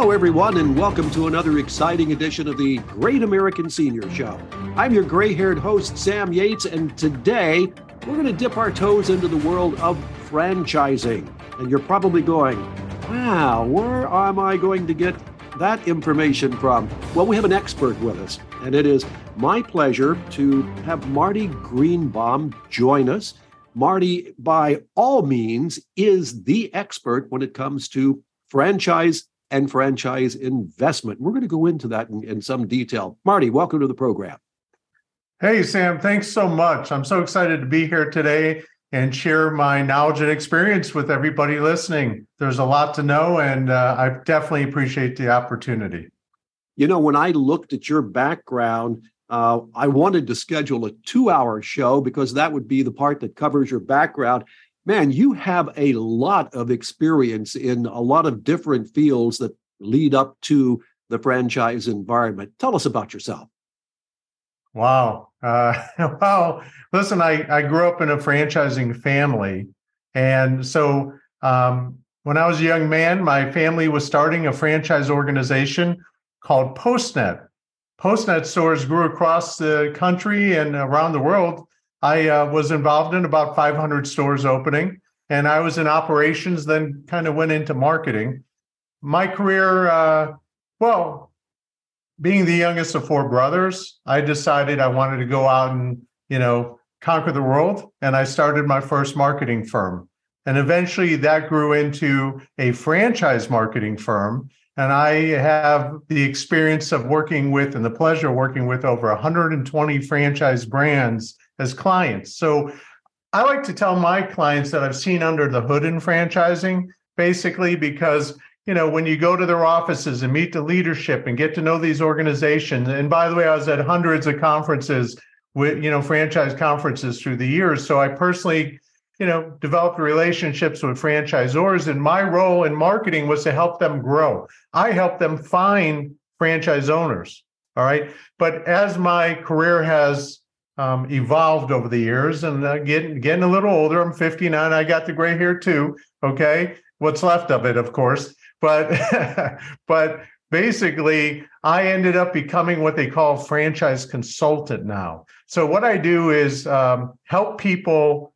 Hello, everyone, and welcome to another exciting edition of the Great American Senior Show. I'm your gray haired host, Sam Yates, and today we're going to dip our toes into the world of franchising. And you're probably going, wow, where am I going to get that information from? Well, we have an expert with us, and it is my pleasure to have Marty Greenbaum join us. Marty, by all means, is the expert when it comes to franchise and franchise investment. We're going to go into that in, in, some detail. Marty, welcome to the program. Hey, Sam, thanks so much. I'm so excited to be here today and share my knowledge and experience with everybody listening. There's a lot to know, and uh, I definitely appreciate the opportunity. You know, when I looked at your background, uh, I wanted to schedule a two hour show because that would be the part that covers your background man, you have a lot of experience in a lot of different fields that lead up to the franchise environment. Tell us about yourself. Wow. Uh, well, listen, I, I grew up in a franchising family. And so um, when I was a young man, my family was starting a franchise organization called PostNet. PostNet stores grew across the country and around the world I uh, was involved in about 500 stores opening, and I was in operations, then kind of went into marketing. My career, uh, well, being the youngest of four brothers, I decided I wanted to go out and, you know, conquer the world. And I started my first marketing firm. And eventually that grew into a franchise marketing firm. And I have the experience of working with and the pleasure of working with over 120 franchise brands as clients. So I like to tell my clients that I've seen under the hood in franchising, basically because you know when you go to their offices and meet the leadership and get to know these organizations. And by the way, I was at hundreds of conferences with you know franchise conferences through the years. So I personally you know developed relationships with franchisors and my role in marketing was to help them grow i help them find franchise owners all right but as my career has um, evolved over the years and uh, getting getting a little older. I'm 59. I got the gray hair too. Okay, what's left of it, of course. But but basically, I ended up becoming what they call franchise consultant now. So what I do is um, help people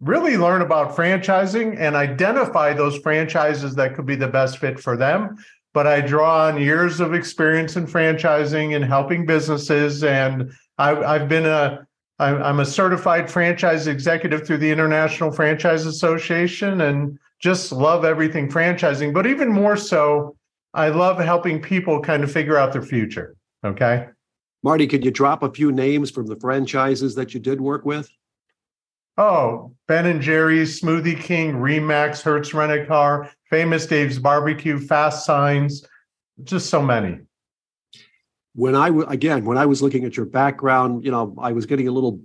really learn about franchising and identify those franchises that could be the best fit for them but I draw on years of experience in franchising and helping businesses and I, I've been a I'm a certified franchise executive through the International Franchise Association and just love everything franchising. But even more so, I love helping people kind of figure out their future. Okay. Marty, could you drop a few names from the franchises that you did work with? Oh, Ben and Jerry's, Smoothie King, Remax, Hertz Rent a Car, Famous Dave's Barbecue, Fast Signs, just so many when I again when I was looking at your background, you know, I was getting a little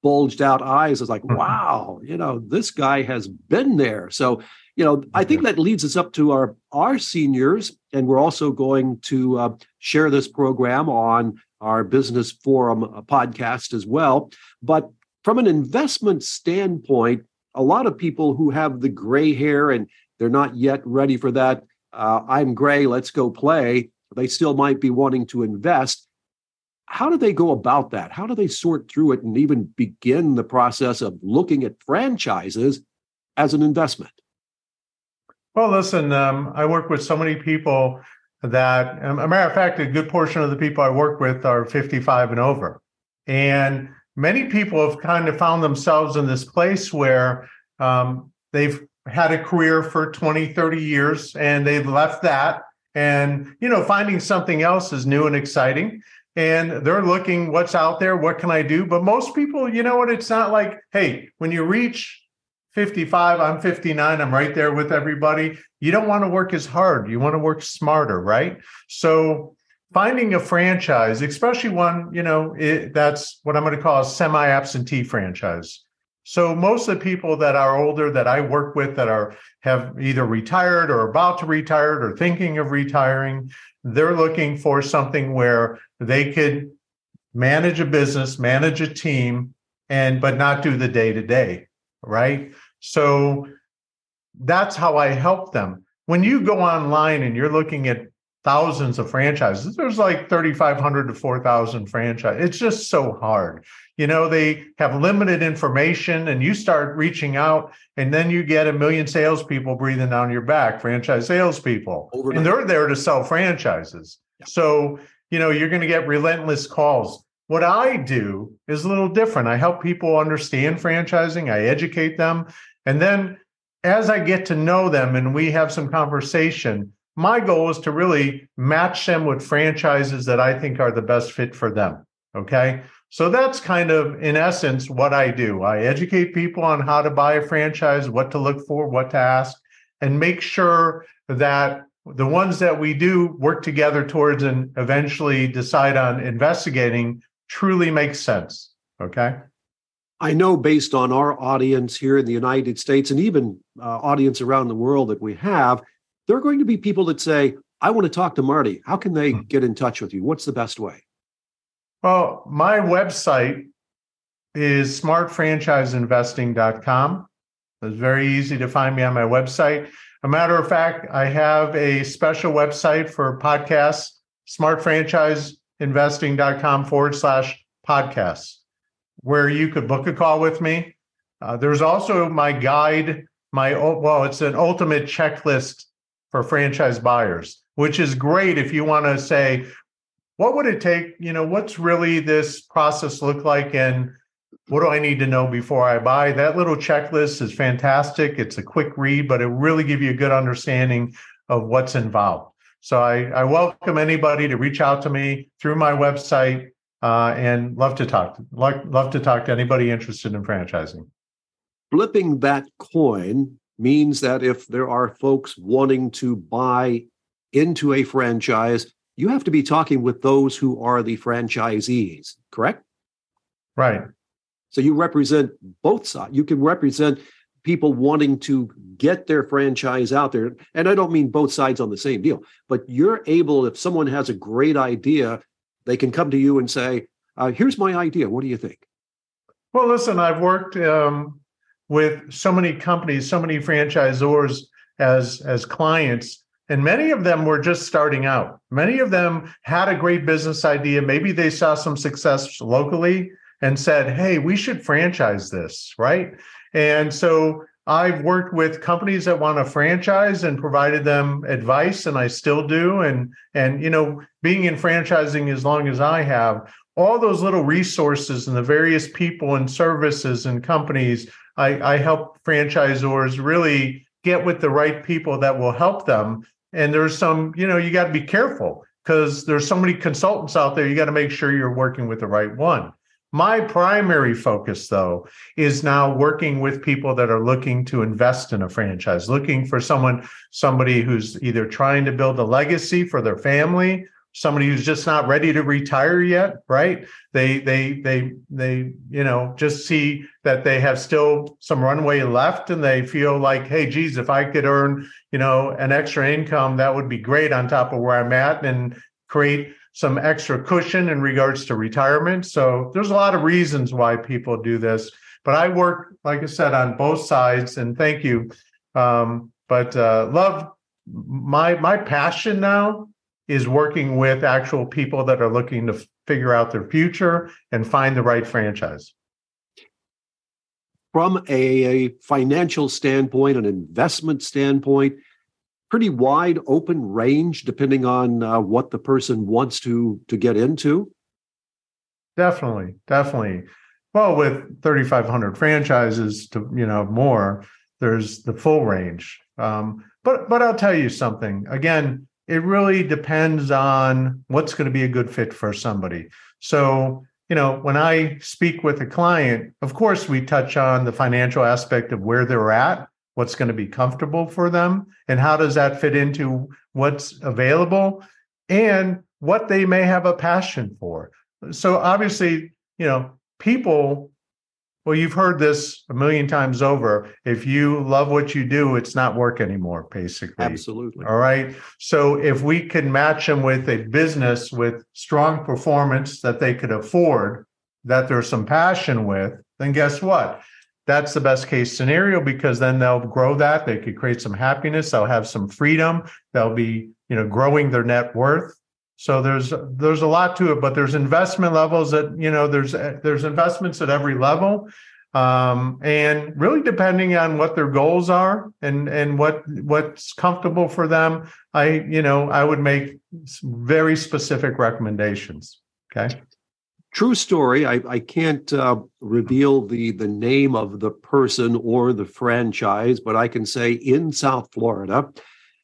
bulged out eyes. I was like, mm-hmm. wow, you know, this guy has been there. So, you know, I think that leads us up to our our seniors, and we're also going to uh, share this program on our business forum uh, podcast as well. But from an investment standpoint, a lot of people who have the gray hair and they're not yet ready for that. Uh, I'm gray. Let's go play they still might be wanting to invest. How do they go about that? How do they sort through it and even begin the process of looking at franchises as an investment? Well, listen, um, I work with so many people that, um, a matter of fact, a good portion of the people I work with are 55 and over. And many people have kind of found themselves in this place where um, they've had a career for 20, 30 years and they've left that. And you know finding something else is new and exciting. And they're looking what's out there? What can i do? But most people you know what? It's not like hey when you reach 55 i'm 59 i'm right there with everybody. You don't want to work as hard. You want to work smarter right? So finding a franchise especially one you know it, that's what i'm going to call a semi absentee franchise so most of the people that are older that I work with that are have either retired or about to retire or thinking of retiring, they're looking for something where they could manage a business, manage a team, and but not do the day to day, right? So that's how I help them. when you go online and you're looking at thousands of franchises. There's like 3,500 to 4,000 franchises. It's just so hard. You know, they have limited information and you start reaching out and then you get a million salespeople breathing down your back, franchise salespeople. Overnight. And they're there to sell franchises. Yeah. So, you know, you're going to get relentless calls. What I do is a little different. I help people understand franchising, I educate them. And then as I get to know them and we have some conversation, my goal is to really match them with franchises that I think are the best fit for them. Okay. So that's kind of, in essence, what I do. I educate people on how to buy a franchise, what to look for, what to ask, and make sure that the ones that we do work together towards and eventually decide on investigating truly makes sense. Okay. I know based on our audience here in the United States and even uh, audience around the world that we have, there are going to be people that say, I want to talk to Marty. How can they hmm. get in touch with you? What's the best way? Well, my website is smartfranchiseinvesting.com. It's very easy to find me on my website. A matter of fact, I have a special website for podcasts, smartfranchiseinvesting.com forward slash podcasts, where you could book a call with me. Uh, there's also my guide, my, well, it's an ultimate checklist for franchise buyers, which is great if you want to say, what would it take? You know, what's really this process look like? And what do I need to know before I buy? That little checklist is fantastic. It's a quick read, but it really gives you a good understanding of what's involved. So I, I welcome anybody to reach out to me through my website uh, and love to talk. Love, love to talk to anybody interested in franchising. Flipping that coin, means that if there are folks wanting to buy into a franchise, you have to be talking with those who are the franchisees, correct? Right. So you represent both sides. You can represent people wanting to get their franchise out there. And I don't mean both sides on the same deal, but you're able, if someone has a great idea, they can come to you and say, uh, here's my idea. What do you think? Well, listen, I've worked um, with so many companies, so many franchisors as as clients, and many of them were just starting out. Many of them had a great business idea. Maybe they saw some success locally and said, "Hey, we should franchise this," right? And so I've worked with companies that want to franchise and provided them advice, and I still do. And and you know, being in franchising as long as I have, all those little resources and the various people and services and companies I, I help franchisors really get with the right people that will help them. And there's some, you know, you got to be careful because there's so many consultants out there. You got to make sure you're working with the right one. My primary focus, though, is now working with people that are looking to invest in a franchise, looking for someone, somebody who's either trying to build a legacy for their family somebody who's just not ready to retire yet right? They they they they you know just see that they have still some runway left and they feel like hey geez if i could earn you know an extra income that would be great on top of where i'm at and create some extra cushion in regards to retirement. So there's a lot of reasons why people do this but i work like i said on both sides and thank you. Um, but uh, love my my passion now is working with actual people that are looking to figure out their future and find the right franchise. From a, financial standpoint, an investment standpoint, pretty wide open range depending on uh, what the person wants to to get into. Definitely, definitely. Well, with 3,500 franchises to you know more, there's the full range. Um, but but I'll tell you something. Again, it really depends on what's going to be a good fit for somebody. So, you know, when I speak with a client, of course, we touch on the financial aspect of where they're at, what's going to be comfortable for them, and how does that fit into what's available and what they may have a passion for. So, obviously, you know, people well, you've heard this a million times over. If you love what you do, it's not work anymore, basically. Absolutely. All right. So if we can match them with a business with strong performance that they could afford, that there's some passion with, then guess what? that's the best case scenario because then they'll grow that. They could create some happiness. They'll have some freedom. They'll be, you know, growing their net worth. So there's there's a lot to it, but there's investment levels that you know there's there's investments at every level, um, and really depending on what their goals are and and what what's comfortable for them, I you know I would make very specific recommendations. Okay true story. I, I can't uh, reveal the the name of the person or the franchise, but I can say in South Florida,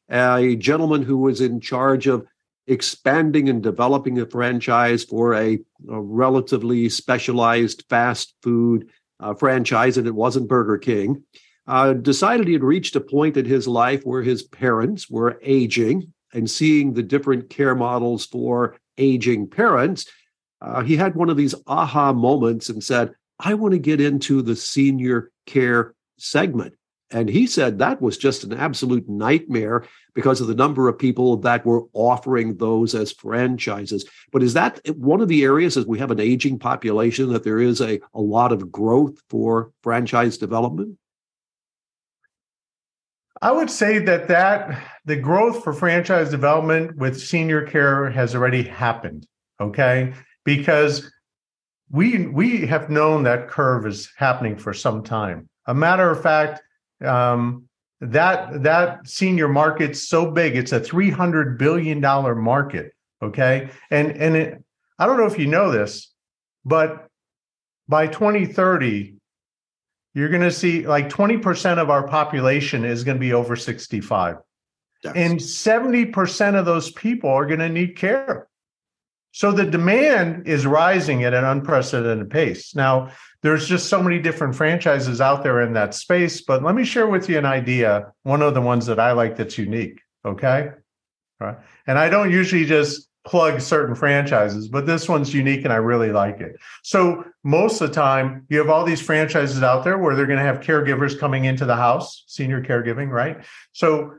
a gentleman who was in charge of expanding and developing a franchise for a, a relatively specialized fast food uh, franchise, and it wasn't Burger King. Uh, decided he had reached a point in his life where his parents were aging and seeing the different care models for aging parents uh, he had one of these aha moments and said, I want to get into the senior care segment. And he said that was just an absolute nightmare because of the number of people that were offering those as franchises. But is that one of the areas as we have an aging population that there is a, a lot of growth for franchise development? I would say that that the growth for franchise development with senior care has already happened. Okay because we we have known that curve is happening for some time. A matter of fact, um, that that senior market's so big; it's a three hundred billion dollar market. Okay, and and it, I don't know if you know this, but by 2030, you're going to see like 20% of our population is going to be over 65. Yes. And 70% of those people are going to need care. So the demand is rising at an unprecedented pace. Now, there's just so many different franchises out there in that space, but let me share with you an idea, one of the ones that I like that's unique. Okay. Right. And I don't usually just plug certain franchises, but this one's unique and I really like it. So most of the time, you have all these franchises out there where they're going to have caregivers coming into the house, senior caregiving, right? So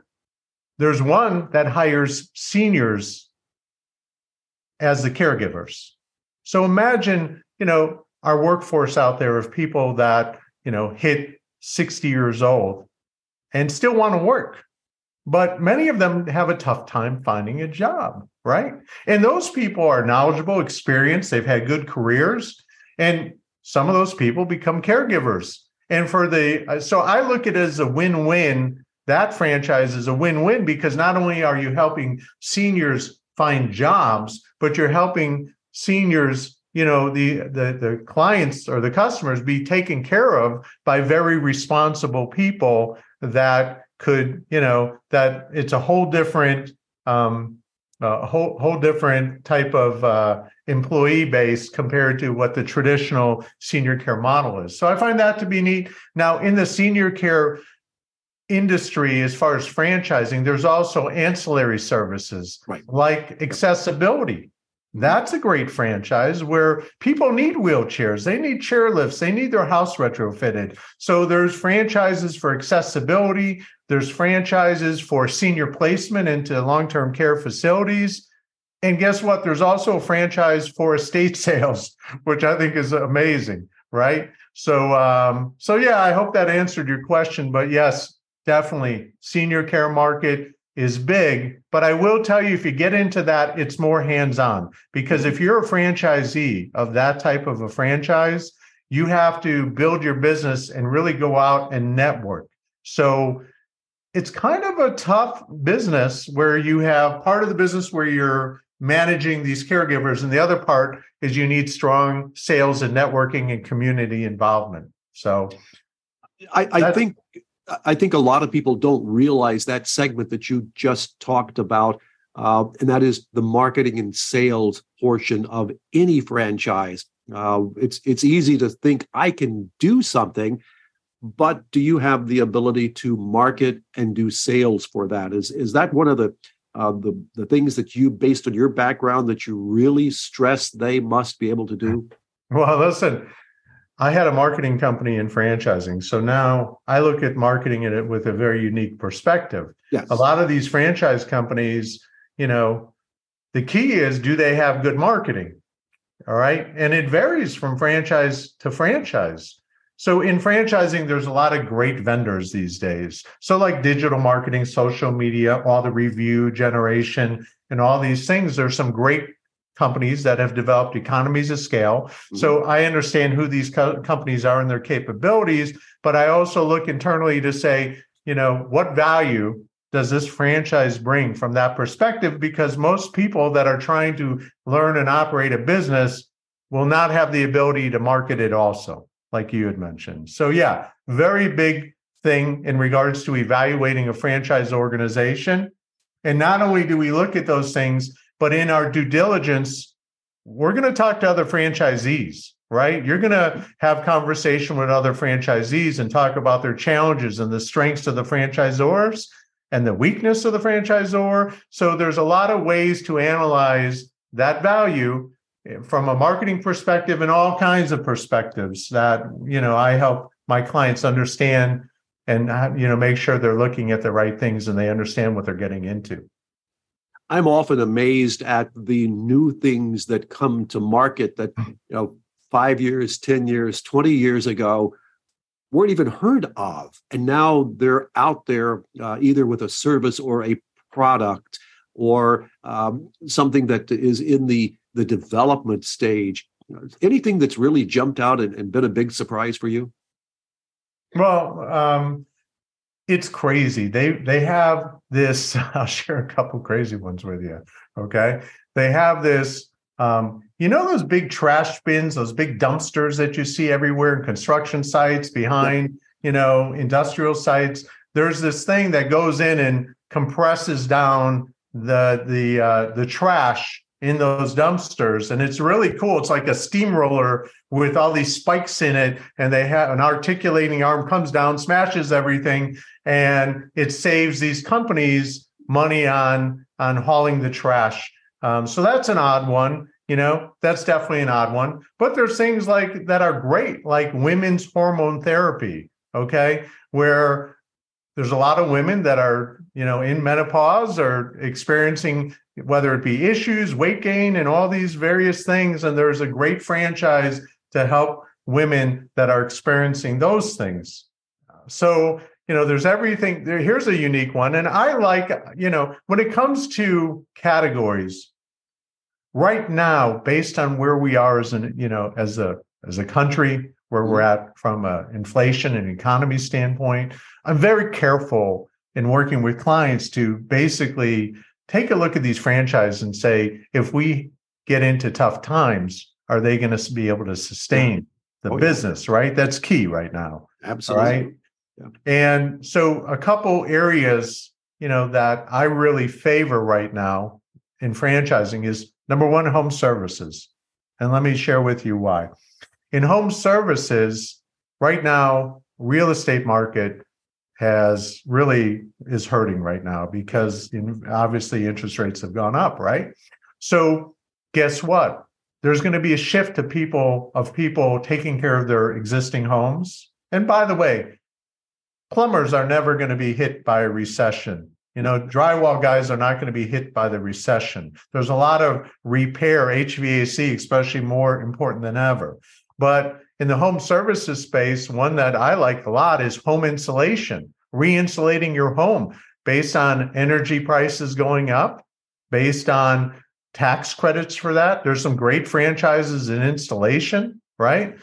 there's one that hires seniors as the caregivers. So imagine, you know, our workforce out there of people that, you know, hit 60 years old and still want to work. But many of them have a tough time finding a job, right? And those people are knowledgeable, experienced, they've had good careers, and some of those people become caregivers. And for the uh, so I look at it as a win-win. That franchise is a win-win because not only are you helping seniors find jobs, but you're helping seniors you know the, the the clients or the customers be taken care of by very responsible people that could you know that it's a whole different um a whole whole different type of uh, employee base compared to what the traditional senior care model is. So I find that to be neat. Now in the senior care industry as far as franchising, there's also ancillary services right. like accessibility. That's a great franchise where people need wheelchairs, they need chairlifts they need their house retrofitted. So there's franchises for accessibility, there's franchises for senior placement into long-term care facilities. And guess what? There's also a franchise for estate sales, which I think is amazing, right? So um, so yeah, I hope that answered your question. But yes, definitely senior care market is big, but I will tell you if you get into that, it's more hands on because if you're a franchisee of that type of a franchise, you have to build your business and really go out and network. So it's kind of a tough business where you have part of the business where you're managing these caregivers, and the other part is you need strong sales and networking and community involvement. So I, I think I think a lot of people don't realize that segment that you just talked about, uh, and that is the marketing and sales portion of any franchise. Uh, it's it's easy to think I can do something, but do you have the ability to market and do sales for that? Is is that one of the uh, the the things that you, based on your background, that you really stress they must be able to do? Well, listen, I had a marketing company in franchising. So now I look at marketing in it with a very unique perspective. Yes. A lot of these franchise companies, you know, the key is do they have good marketing? All right. And it varies from franchise to franchise. So in franchising, there's a lot of great vendors these days. So like digital marketing, social media, all the review generation, and all these things. There's some great companies that have developed economies of scale. Mm-hmm. So I understand who these co- companies are and their capabilities, but I also look internally to say, you know, what value does this franchise bring from that perspective? Because most people that are trying to learn and operate a business will not have the ability to market it also like you had mentioned. So, yeah, very big thing in regards to evaluating a franchise organization. And not only do we look at those things, but in our due diligence, we're going to talk to other franchisees, right? You're going to have conversation with other franchisees and talk about their challenges and the strengths of the franchisors and the weakness of the franchisor. So there's a lot of ways to analyze that value eh, from a marketing perspective and all kinds of perspectives that you know I help my clients understand and you know make sure they're looking at the right things and they understand what they're getting into. I'm often amazed at the new things that come to market that you know 5 years, 10 years, 20 years ago weren't even heard of. And now they're out there uh, either with a service or a product or um, something that is in the the development stage. Anything that's really jumped out and, and been a big surprise for you? Well um, it's crazy. They they have this i'll share a couple crazy ones with you okay? They have this um, you know those big trash bins those big dumpsters that you see everywhere in construction sites behind you know industrial sites? There's this thing that goes in and compresses down the the uh, the trash in those dumpsters. And it's really cool. It's like a steamroller with all these spikes in it and they have an articulating arm comes down smashes everything and it saves these companies money on on hauling the trash. Um, so that's an odd one you know? That's definitely an odd one. But there's things like that are great like women's hormone therapy okay? Where there's a lot of women that are you know in menopause or experiencing whether it be issues weight gain and all these various things. And there's a great franchise to help women that are experiencing those things. So you know there's everything there here's a unique one. And i like you know when it comes to categories right now based on where we are as an you know as a as a country where we're mm-hmm. at from an inflation and economy standpoint. I'm very careful in working with clients to basically take a look at these franchises and say, if we get into tough times, are they going to be able to sustain the oh, business? Yeah. Right. That's key right now. Absolutely. Right. Yeah. And so a couple areas, you know, that I really favor right now in franchising is number one, home services. And let me share with you why. In home services, right now, real estate market has really is hurting right now because in, obviously interest rates have gone up, right? So guess what? There's going to be a shift to people of people taking care of their existing homes. And by the way, plumbers are never going to be hit by a recession. You know, drywall guys are not going to be hit by the recession. There's a lot of repair, HVAC, especially more important than ever. But in the home services space, one that I like a lot is home insulation, re-insulating your home based on energy prices going up, based on tax credits for that. There's some great franchises in installation, right?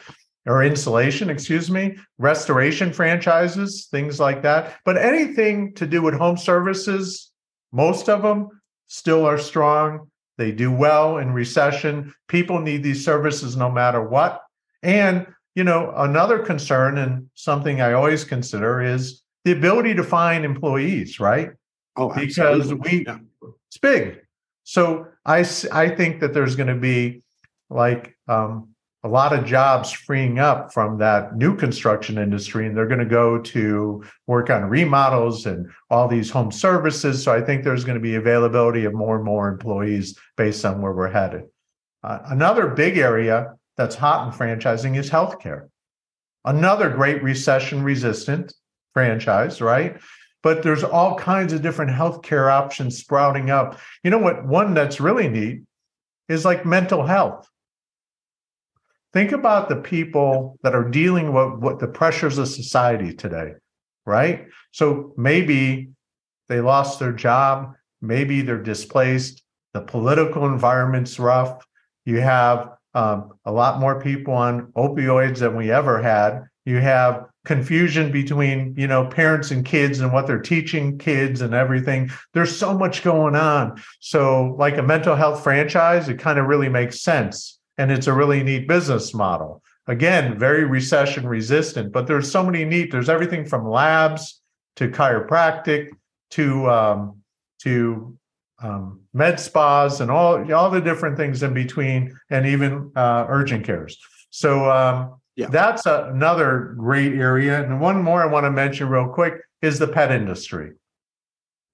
Or insulation, excuse me, restoration franchises, things like that. But anything to do with home services, most of them still are strong. They do well in recession. People need these services no matter what. And, you know, another concern and something I always consider is the ability to find employees, right? Oh, because we, yeah. it's big. So I, I think that there's going to be like um, a lot of jobs freeing up from that new construction industry, and they're going to go to work on remodels and all these home services. So I think there's going to be availability of more and more employees based on where we're headed. Uh, another big area that's hot in franchising is healthcare. Another great recession resistant franchise, right? But there's all kinds of different healthcare options sprouting up. You know what? One that's really neat is like mental health. think about the people that are dealing with what the pressures of society today, right? So maybe they lost their job, maybe they're displaced, the political environment's rough. You have um, a lot more people on opioids than we ever had. You have confusion between you know parents and kids and what they're teaching kids and everything. There's so much going on. So like a mental health franchise it kind of really makes sense. And it's a really neat business model. Again very recession resistant but there's so many neat there's everything from labs to chiropractic to um, to um, med spas and all all the different things in between and even uh, urgent cares so um, yeah. That's a, another great area. And one more I want to mention real quick is the pet industry.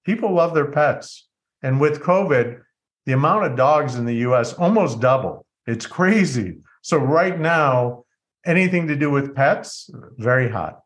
People love their pets. And with COVID, the amount of dogs in the US almost doubled. It's crazy. So right now, anything to do with pets, very hot.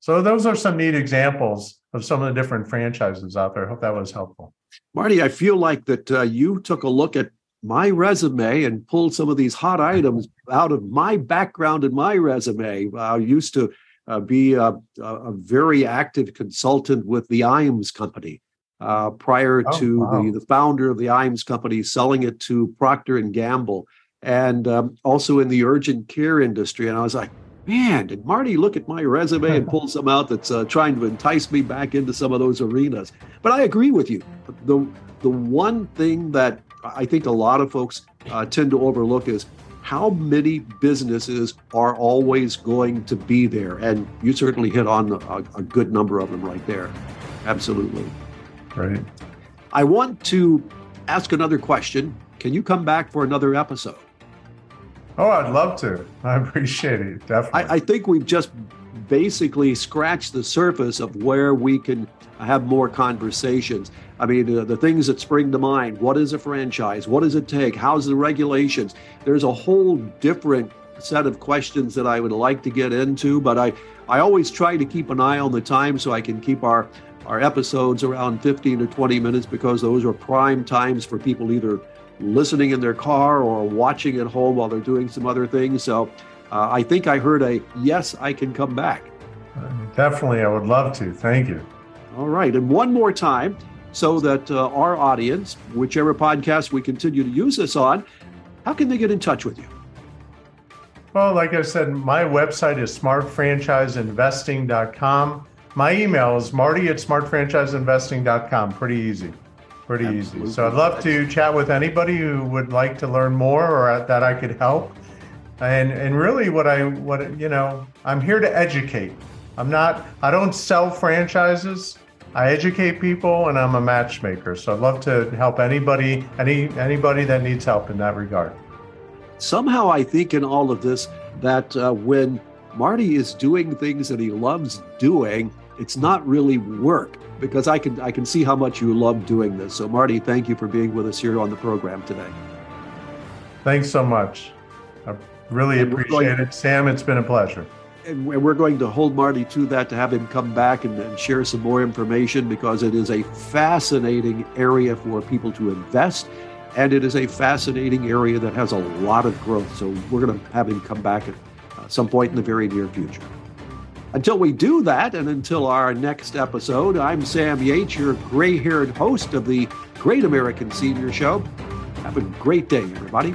So those are some neat examples of some of the different franchises out there. I hope that was helpful. Marty, I feel like that uh, you took a look at my resume and pulled some of these hot items out of my background and my resume. I used to uh, be a, a, very active consultant with the Iams Company uh, prior oh, to wow. the, the founder of the Iams Company selling it to Procter and Gamble, and um, also in the urgent care industry. And I was like, man, did Marty look at my resume and pull some out that's uh, trying to entice me back into some of those arenas? But I agree with you. The the one thing that I think a lot of folks uh, tend to overlook is how many businesses are always going to be there. And you certainly hit on a, a good number of them right there. Absolutely. Right. I want to ask another question. Can you come back for another episode? Oh, I'd love to. I appreciate it. Definitely. I, I think we've just basically scratched the surface of where we can have more conversations. I mean, uh, the things that spring to mind what is a franchise? What does it take? How's the regulations? There's a whole different set of questions that I would like to get into, but I, I always try to keep an eye on the time so I can keep our, our episodes around 15 to 20 minutes because those are prime times for people either listening in their car or watching at home while they're doing some other things. So uh, I think I heard a yes, I can come back. Definitely, I would love to. Thank you. All right. And one more time, so that uh, our audience, whichever podcast we continue to use this on, how can they get in touch with you? Well, like I said, my website is smartfranchiseinvesting.com. My email is marty at smartfranchiseinvesting.com. Pretty easy. Pretty Absolutely. easy. So I'd love to chat with anybody who would like to learn more or that I could help. And and really what I what you know, I'm here to educate. I'm not I don't sell franchises. I educate people and I'm a matchmaker. So I'd love to help anybody, any anybody that needs help in that regard. Somehow I think in all of this that uh, when Marty is doing things that he loves doing, it's not really work because I can I can see how much you love doing this. So Marty, thank you for being with us here on the program today. Thanks so much. I really and appreciate it. Sam, it's been a pleasure and we're going to hold Marty to that to have him come back and, and, share some more information because it is a fascinating area for people to invest. And it is a fascinating area that has a lot of growth. So we're going to have him come back at uh, some point in the very near future. Until we do that, and until our next episode, I'm Sam Yates, your gray haired host of the Great American Senior Show. Have a great day, everybody.